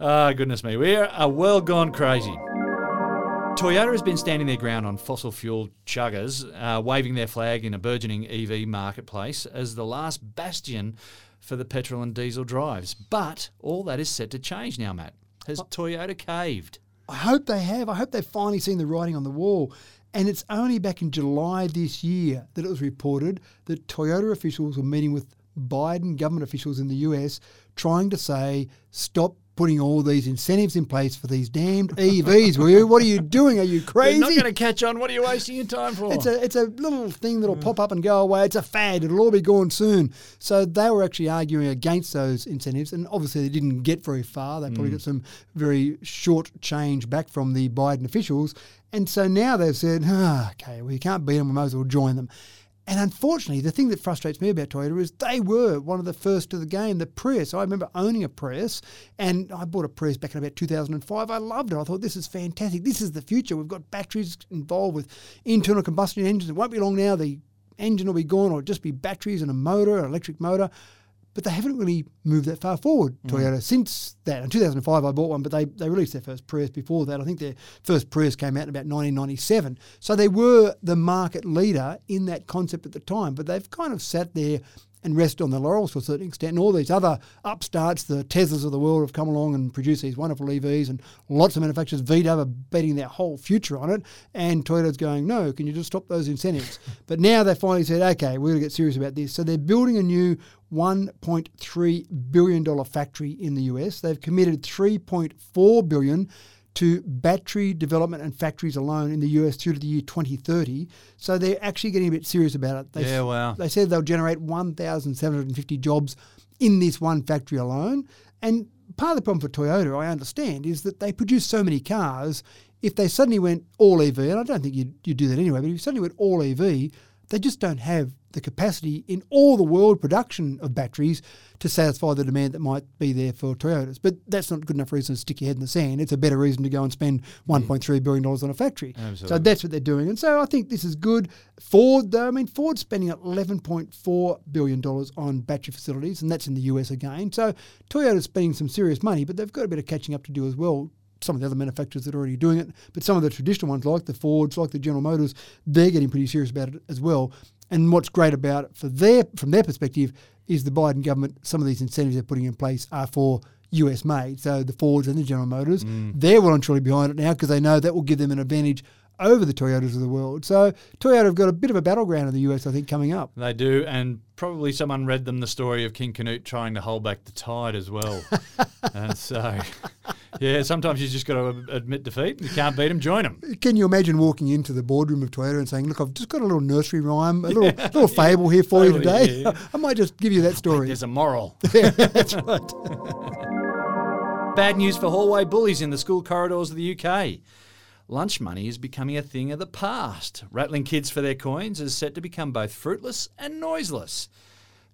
Ah, goodness me, we are a world gone crazy. Toyota has been standing their ground on fossil fuel chuggers, uh, waving their flag in a burgeoning EV marketplace as the last bastion for the petrol and diesel drives. But all that is set to change now, Matt. Has Toyota caved? I hope they have. I hope they've finally seen the writing on the wall. And it's only back in July this year that it was reported that Toyota officials were meeting with Biden government officials in the US trying to say, stop putting all these incentives in place for these damned EVs. will you? What are you doing? Are you crazy? They're not going to catch on. What are you wasting your time for? It's a it's a little thing that'll pop up and go away. It's a fad. It'll all be gone soon. So they were actually arguing against those incentives, and obviously they didn't get very far. They probably got some very short change back from the Biden officials, and so now they've said, ah, okay, well you can't beat them. We might as well join them. And unfortunately, the thing that frustrates me about Toyota is they were one of the first to the game. The Prius, I remember owning a Prius, and I bought a Prius back in about 2005. I loved it. I thought this is fantastic. This is the future. We've got batteries involved with internal combustion engines. It won't be long now. The engine will be gone, or it'll just be batteries and a motor, an electric motor but they haven't really moved that far forward, Mm. Toyota, since that. In 2005, I bought one, but they, they released their first Prius before that. I think their first Prius came out in about 1997. So they were the market leader in that concept at the time, but they've kind of sat there and rested on their laurels to a certain extent. And all these other upstarts, the Teslas of the world, have come along and produced these wonderful EVs, and lots of manufacturers, VW, are betting their whole future on it. And Toyota's going, no, can you just stop those incentives? but now they finally said, okay, we're going to get serious about this. So they're building a new $1.3 billion factory in the US. They've committed 3.4 billion to battery development and factories alone in the US through to the year 2030. So they're actually getting a bit serious about it. They, Yeah, wow. They said they'll generate 1,750 jobs in this one factory alone. And part of the problem for Toyota, I understand, is that they produce so many cars. If they suddenly went all EV, and I don't think you'd, you'd do that anyway, but if you suddenly went all EV, they just don't have the capacity in all the world production of batteries to satisfy the demand that might be there for Toyotas. But that's not good enough reason to stick your head in the sand. It's a better reason to go and spend hmm. $1.3 billion on a factory. So that's what they're doing. And so I think this is good. Ford, though, I mean, Ford's spending $11.4 billion on battery facilities, and that's in the US again. So Toyota's spending some serious money, but they've got a bit of catching up to do as well some of the other manufacturers that are already doing it, but some of the traditional ones like the Fords, like the General Motors, they're getting pretty serious about it as well. And what's great about it for their from their perspective is the Biden government. Some of these incentives they're putting in place are for US made. So the Fords and the General Motors, mm. they're well and truly behind it now because they know that will give them an advantage over the Toyotas of the world. So Toyota have got a bit of a battleground in the US, I think, coming up. They do, and probably someone read them the story of King Canute trying to hold back the tide as well. and so, yeah, sometimes you just got to admit defeat. You can't beat them, join them. Can you imagine walking into the boardroom of Toyota and saying, "Look, I've just got a little nursery rhyme, a little little fable here for you today. yeah. I might just give you that story." There's a moral. That's right. Bad news for hallway bullies in the school corridors of the UK. Lunch money is becoming a thing of the past. Rattling kids for their coins is set to become both fruitless and noiseless.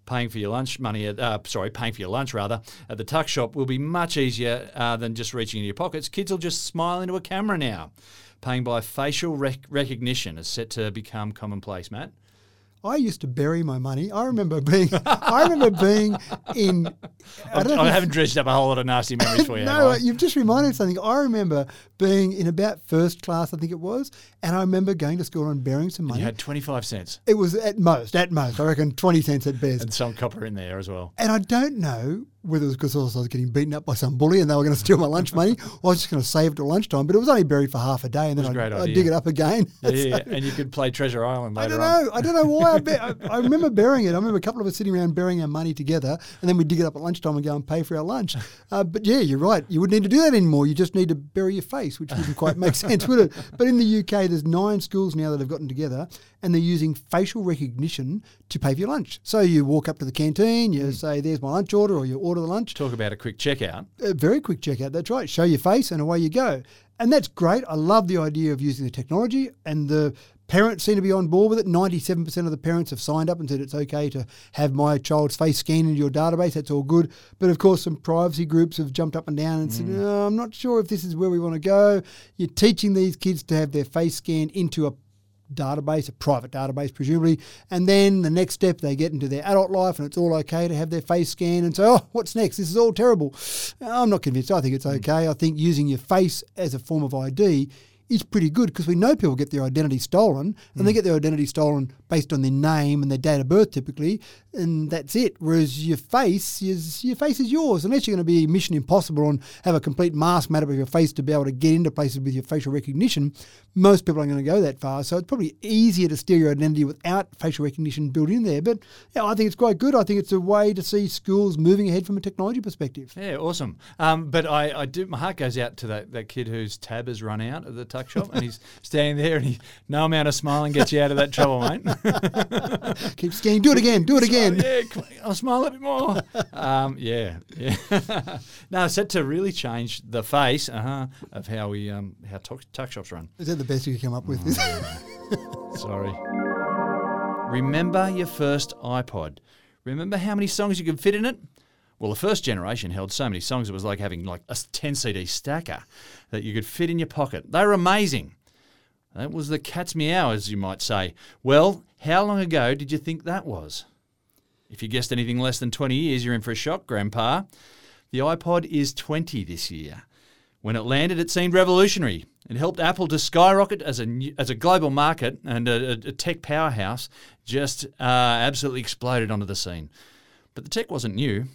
Paying for your lunch money, at, uh, sorry, paying for your lunch rather, at the tuck shop will be much easier uh, than just reaching into your pockets. Kids will just smile into a camera now. Paying by facial rec- recognition is set to become commonplace, Matt. I used to bury my money. I remember being, I remember being in. I I, don't know I if- haven't dredged up a whole lot of nasty memories for you. no, you've just reminded me of something. I remember being in about first class, I think it was, and I remember going to school and burying some money. you had 25 cents it was at most, at most, I reckon, twenty cents at best. and some copper in there as well. And I don't know whether it was because I was getting beaten up by some bully and they were going to steal my lunch money, or I was just going to save it till lunchtime. But it was only buried for half a day, and then I'd, I'd dig it up again. Yeah, yeah, and you could play Treasure Island I don't on. know. I don't know why. I, be, I, I remember burying it. I remember a couple of us sitting around burying our money together, and then we dig it up at lunchtime and go and pay for our lunch. Uh, but yeah, you're right. You wouldn't need to do that anymore. You just need to bury your face, which wouldn't quite make sense, would it? But in the UK, there's nine schools now that have gotten together, and they're using facial recognition to pay for your lunch. So you walk up to the canteen, you hmm. say, "There's my lunch order," or you order the lunch Talk about a quick checkout. a very quick checkout. That's right. Show your face and away you go. And that's great. I love the idea of using the technology, and the parents seem to be on board with it. 97% of the parents have signed up and said it's okay to have my child's face scanned into your database. That's all good. But of course, some privacy groups have jumped up and down and said, no, I'm not sure if this is where we want to go. You're teaching these kids to have their face scanned into a database, a private database, presumably. And then the next step, they get into their adult life and it's all okay to have their face scanned and say, oh, what's next? This is all terrible. I'm not convinced. I think it's hmm. okay. I think using your face as a form of ID is pretty good because we know people get their identity stolen and they hmm. get their identity stolen based on their name and their date of birth typically, and that's it. Whereas your face is your face is yours unless you're going to be Mission Impossible and have a complete mask made up of your face to be able to get into places with your facial recognition. Most people aren't going to go that far, so it's probably easier to steal your identity without facial recognition built in there. But yeah, I think it's quite good. I think it's a way to see schools moving ahead from a technology perspective. Yeah, awesome. Um, but I, I do. My heart goes out to that, that kid whose tab has run out at the tuck shop, and he's standing there, and he no amount of smiling gets you out of that trouble, mate. Keep scanning. Do it again. Do it again. yeah, I'll smile a bit more. Um, yeah, yeah. no, it's set to really change the face uh-huh, of how we um, how tuck, tuck shops run. Is that the best you can come up with? Sorry. Remember your first iPod. Remember how many songs you could fit in it? Well, the first generation held so many songs it was like having like a 10 CD stacker that you could fit in your pocket. They were amazing. That was the cat's meow, as you might say. Well, how long ago did you think that was? If you guessed anything less than 20 years, you're in for a shock, Grandpa. The iPod is 20 this year. When it landed, it seemed revolutionary. It helped Apple to skyrocket as a, as a global market and a, a- a tech powerhouse, just uh, absolutely exploded onto the scene. But the tech wasn't new.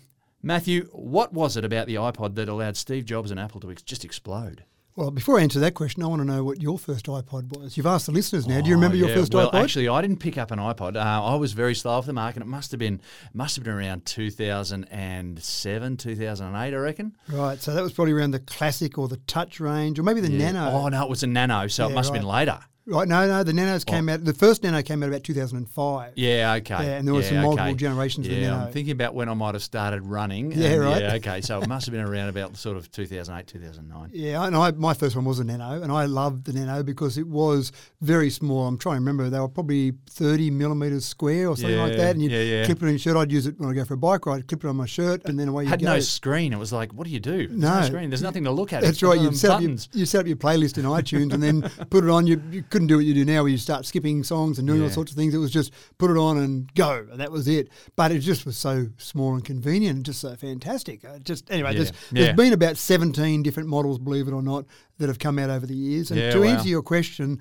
Matthew, what was it about the iPod that allowed Steve Jobs and Apple to ex- just explode? Well, before I answer that question, I want to know what your first iPod was. You've asked the listeners now. Do you remember Oh, your yeah. first well, iPod? actually, I didn't pick up an iPod. Uh, I was very slow off the mark, and it must have been must have been around 2007, 2008, I reckon. right. So that was probably around the classic or the touch range or maybe the Yeah. nano. Oh no, it was a nano, so it Yeah, must have been later. Right. No, no. The nanos came out. The first nano came out about 2005. Yeah, okay. Yeah, and there were some multiple okay. generations of the Nano. I'm thinking about when I might have started running. Yeah, and right. Yeah, okay. So it must have been around about sort of 2008, 2009. Yeah, and I, my first one was a Nano, and I loved the Nano because it was very small. I'm trying to remember; they were probably 30 millimeters square or something like that. And you'd yeah, yeah. clip it on your shirt. I'd use it when I go for a bike ride. Clip it on my shirt, and then away you Had go. no screen. It was like, what do you do? There's No. screen. There's nothing to look at. That's It's right. You'd set, up your, you set up your playlist in iTunes and then put it on. You, you couldn't do what you do now where you start skipping songs and doing all sorts of things. It was just put it on and go, and that was it. But it just was so small and convenient and just so fantastic. Uh, just Anyway, Yeah. there's, Yeah. there's been about 17 different models, believe it or not, that have come out over the years. And Yeah, to wow. answer your question,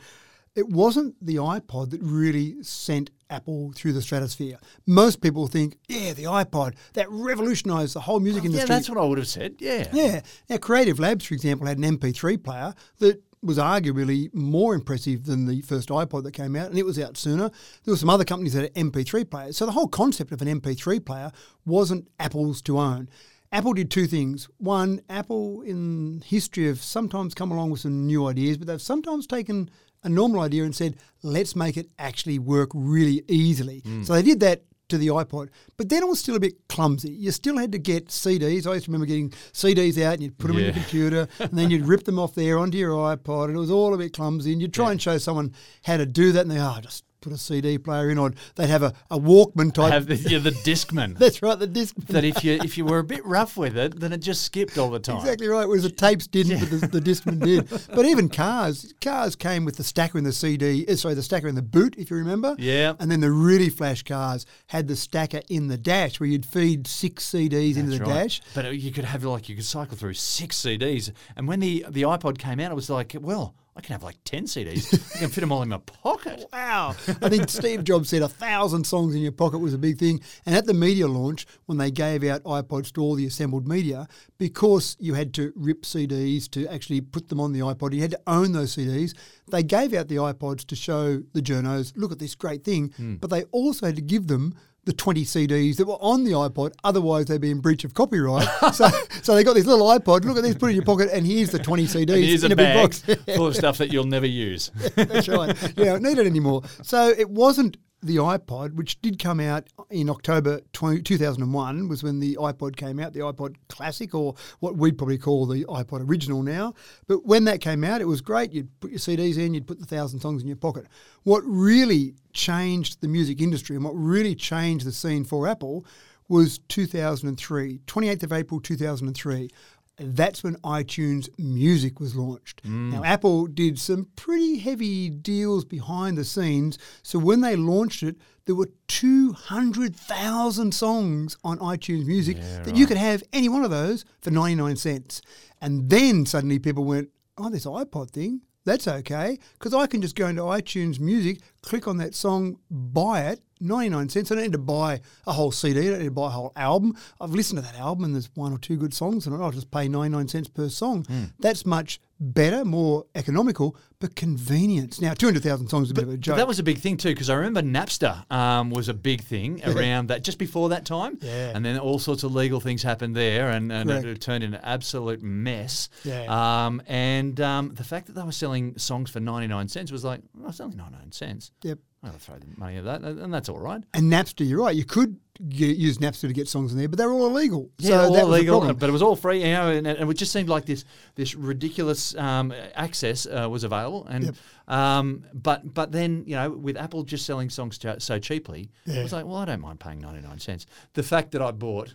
it wasn't the iPod that really sent Apple through the stratosphere. Most people think, yeah, the iPod, that revolutionised the whole music Yeah, industry. that's what I would have said. Yeah. Yeah. Now, Creative Labs, for example, had an MP3 player that was arguably more impressive than the first iPod that came out, and it was out sooner. There were some other companies that had MP3 players. So the whole concept of an MP3 player wasn't Apple's to own. Apple did two things. One, Apple in history have sometimes come along with some new ideas, but they've sometimes taken a normal idea and said, let's make it actually work really easily. Mm. So they did that to the iPod, but then it was still a bit clumsy. You still had to get CDs. I used to remember getting CDs out and you'd put them in your computer and then you'd rip them off there onto your iPod and it was all a bit clumsy. And you'd try and show someone how to do that and they, oh, just put a CD player in or they'd have a, a Walkman type. Have the, yeah, the Discman. That's right, the disc. that if you if you were a bit rough with it, then it just skipped all the time. Exactly right. Whereas the tapes didn't, but the, the Discman did. But even cars, cars came with the stacker in the CD. uh, Sorry, the stacker in the boot, if you remember. Yeah. And then the really flash cars had the stacker in the dash, where you'd feed six CDs into the right. dash. But uh, you could have like you could cycle through six CDs, and when the the iPod came out, it was like, well, I can have like ten CDs. I can fit them all in my pocket. Wow. I think Steve Jobs said a thousand songs in your pocket was a big thing. And at the media launch, when they gave out iPods to all the assembled media, because you had to rip CDs to actually put them on the iPod, you had to own those CDs, they gave out the iPods to show the journos, look at this great thing. Hmm. But they also had to give them the 20 CDs that were on the iPod, otherwise they'd be in breach of copyright. so, so they got this little iPod, look at this, put it in your pocket, and here's the 20 CDs And here's in a bag box. full of stuff that you'll never use. That's right. Yeah, don't need it anymore. So it wasn't the iPod, which did come out in October 20, 2001, was when the iPod came out, the iPod Classic, or what we'd probably call the iPod Original now. But when that came out, it was great. You'd put your CDs in, you'd put the thousand songs in your pocket. What really changed the music industry and what really changed the scene for Apple was 2003, 28th of April 2003 that's when iTunes Music was launched. Mm. Now, Apple did some pretty heavy deals behind the scenes. So when they launched it, there were 200,000 songs on iTunes Music that you could have any one of those for 99 cents. And then suddenly people went, oh, this iPod thing, That's okay because I can just go into iTunes Music, click on that song, buy it, 99 cents. I don't need to buy a whole CD, I don't need to buy a whole album. I've listened to that album and there's one or two good songs and I'll just pay 99 cents per song. Hmm. That's much better, more economical, but convenience. Now, 200,000 songs is a bit of a But joke. that was a big thing too, because I remember Napster um, was a big thing around that just before that time, Yeah. and then all sorts of legal things happened there, and, and it, it turned into an absolute mess. Yeah. Um, and um, the fact that they were selling songs for ninety nine cents was like, oh, it's only ninety nine cents. Yep. I'll throw the money at that, and that's all right. And Napster, you're right. You could use Napster to get songs in there, but they were all illegal. Yeah, so all that was legal, but it was all free, you know, and, and it just seemed like this this ridiculous um, access uh, was available, and Yep. um, but but then you know with Apple just selling songs so cheaply, Yeah. I was like, well, I don't mind paying ninety nine cents. The fact that I bought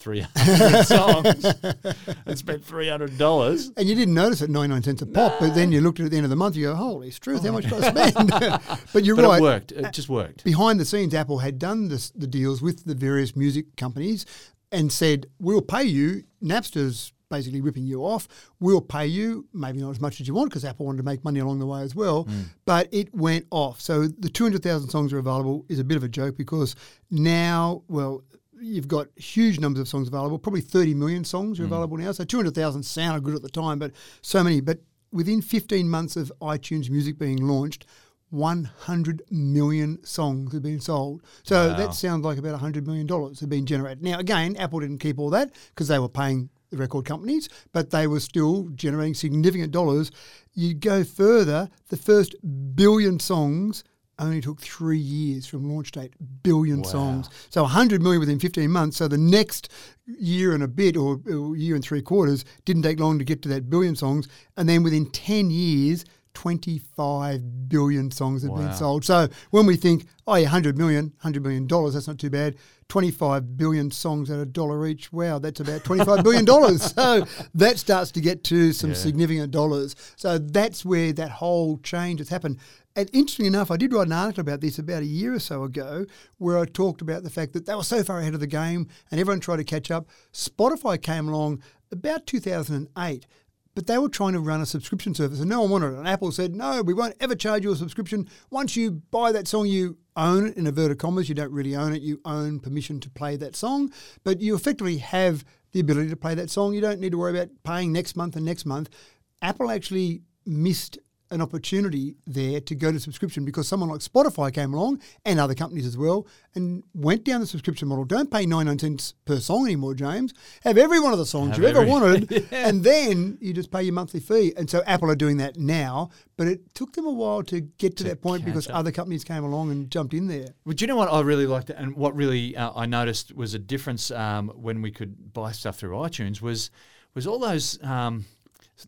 three hundred songs and spent three hundred dollars. And you didn't notice it 99 cents a pop, but then you looked at it at the end of the month, you go, holy truth, how oh much did I spend? but you're But right. it worked. It just worked. Behind the scenes, Apple had done this, the deals with the various music companies and said, we'll pay you. Napster's basically ripping you off. We'll pay you, maybe not as much as you want, because Apple wanted to make money along the way as well. Hmm. But it went off. So the 200,000 songs are available is a bit of a joke because now, well, you've got huge numbers of songs available. Probably 30 million songs are hmm. available now. So 200,000 sounded good at the time, but so many. But within 15 months of iTunes Music being launched, 100 million songs have been sold. So Wow. that sounds like about $100 million have been generated. Now, again, Apple didn't keep all that because they were paying the record companies, but they were still generating significant dollars. You go further, the first billion songs only took three years from launch date. Billion songs. So 100 million within 15 months. So the next year and a bit, or, or year and three quarters, didn't take long to get to that billion songs. And then within 10 years, 25 billion songs have Wow. been sold. So when we think, oh, yeah, 100 million, 100 million dollars, that's not too bad. 25 billion songs at a dollar each. Wow, that's about 25 billion dollars. So that starts to get to some Yeah. significant dollars. So that's where that whole change has happened. And interestingly enough, I did write an article about this about a year or so ago where I talked about the fact that they were so far ahead of the game and everyone tried to catch up. Spotify came along about 2008 but they were trying to run a subscription service and no one wanted it. And Apple said, no, we won't ever charge you a subscription. Once you buy that song, you own it in inverted commas. You don't really own it. You own permission to play that song, but you effectively have the ability to play that song. You don't need to worry about paying next month and next month. Apple actually missed an opportunity there to go to subscription because someone like Spotify came along and other companies as well and went down the subscription model. Don't pay 99 cents per song anymore, James. Have every one of the songs Have you ever every- wanted and then you just pay your monthly fee. And so Apple are doing that now, but it took them a while to get to, To that point because up. other companies came along and jumped in there. Well, do you know what I really liked, and what really uh, I noticed was a difference um, when we could buy stuff through iTunes was was all those um,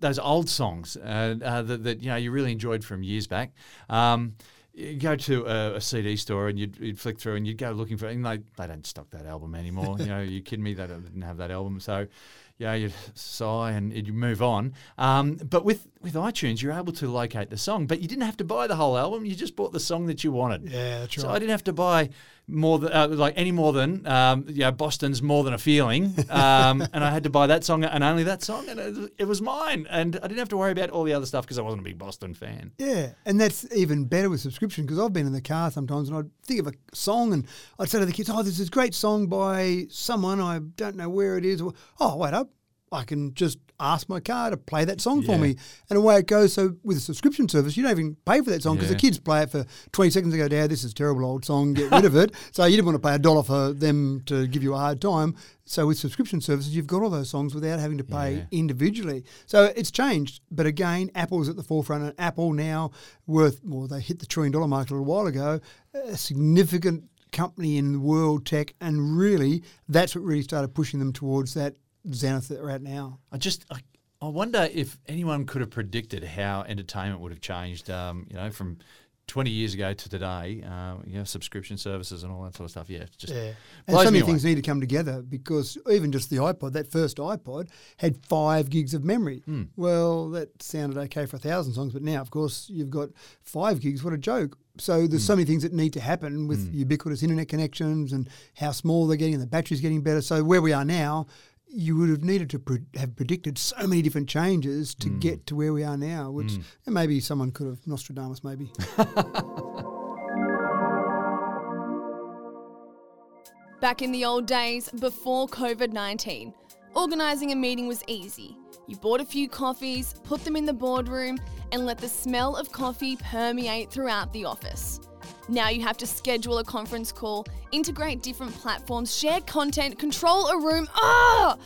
those old songs uh, uh, that, that you know you really enjoyed from years back. Um, you go to a, a CD store and you'd, you'd flick through and you'd go looking for and they, they don't stock that album anymore. you know, you kidding me? They didn't have that album, so yeah, you'd sigh and you move on. Um, but with with iTunes, you're able to locate the song, but you didn't have to buy the whole album. You just bought the song that you wanted. Yeah, that's So I didn't have to buy more than uh, like any more than um, you know Boston's more than a feeling, um, and I had to buy that song and only that song, and it, it was mine, and I didn't have to worry about all the other stuff because I wasn't a big Boston fan. Yeah, and that's even better with subscription because I've been in the car sometimes and I'd think of a song and I'd say to the kids, "Oh, there's this great song by someone I don't know where it is." Or, oh, wait up, I can just ask my car to play that song for me, and away it goes. So with a subscription service, you don't even pay for that song because Yeah. the kids play it for 20 seconds and go, "Dad, this is a terrible old song. Get rid of it." So you didn't want to pay a dollar for them to give you a hard time. So with subscription services, you've got all those songs without having to pay Yeah. individually. So it's changed. But again, Apple's at the forefront, and Apple now worth well, they hit the trillion dollar mark a little while ago, a significant company in world tech, and really that's what really started pushing them towards that zenith right now. I just I, I wonder if anyone could have predicted how entertainment would have changed. Um, you know, from. 20 years ago to today, uh, you know, subscription services and all that sort of stuff. Yeah, just And so many away. things need to come together because even just the iPod, that first iPod, had five gigs of memory. Hmm. Well, that sounded okay for a thousand songs, but now, of course, you've got five gigs. What a joke. So there's Hmm. so many things that need to happen with ubiquitous internet connections and how small they're getting and the battery's getting better. So where we are now, you would have needed to pre- have predicted so many different changes Mm. to get to where we are now, which and maybe someone could have Nostradamus, maybe. Back in the old days, before COVID 19, organising a meeting was easy. You bought a few coffees, put them in the boardroom, and let the smell of coffee permeate throughout the office. Now you have to schedule a conference call, integrate different platforms, share content, control a room. Ah!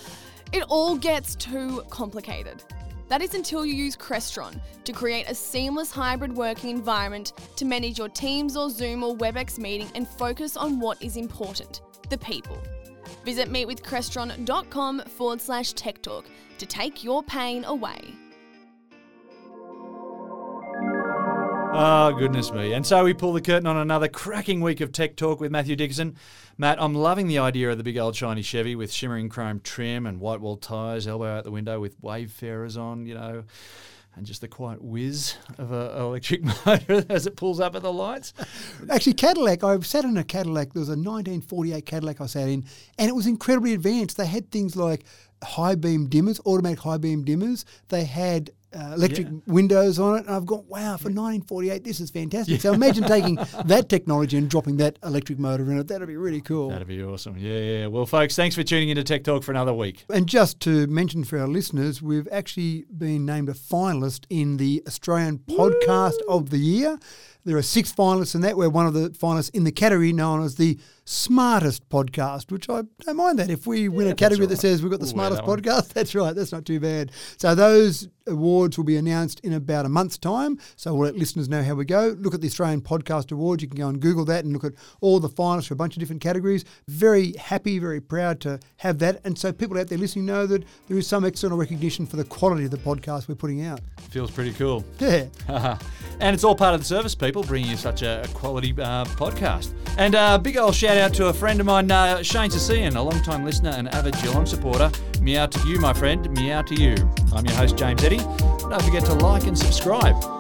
It all gets too complicated. That is until you use Crestron to create a seamless hybrid working environment to manage your Teams or Zoom or WebEx meeting and focus on what is important the people. Visit meetwithcrestron.com forward slash tech talk to take your pain away. Oh, goodness me. And so we pull the curtain on another cracking week of Tech Talk with Matthew Dickinson. Matt, I'm loving the idea of the big old shiny Chevy with shimmering chrome trim and white wall tyres, elbow out the window with Wayfarers on, you know, and just the quiet whiz of an electric motor as it pulls up at the lights. Actually, Cadillac, I sat in a Cadillac. There was a 1948 Cadillac I sat in, and it was incredibly advanced. They had things like high beam dimmers, automatic high beam dimmers. They had uh, electric Yeah. windows on it. And I've gone, wow, for 1948, this is fantastic. So imagine taking that technology and dropping that electric motor in it. That'd be really cool. That'd be awesome. Yeah, yeah. Well, folks, thanks for tuning into Tech Talk for another week. And just to mention for our listeners, we've actually been named a finalist in the Australian Podcast of the Year. There are six finalists in that. We're one of the finalists in the category known as the smartest podcast, which I don't mind that. If we win a category all that says we've got the We'll smartest that podcast, that's right. That's not too bad. So those awards will be announced in about a month's time. So we'll let listeners know how we go. Look at the Australian Podcast Awards. You can go and Google that and look at all the finalists for a bunch of different categories. Very happy, very proud to have that. And so people out there listening know that there is some external recognition for the quality of the podcast we're putting out. Feels pretty cool. Yeah. and it's all part of the service, people, bringing you such a, quality uh, podcast. And a uh, big old shout out to a friend of mine, uh, Shane Sassian, a long time listener and avid Geelong supporter. Meow to you, my friend. Meow to you. I'm your host, James Eddy. Don't forget to like and subscribe.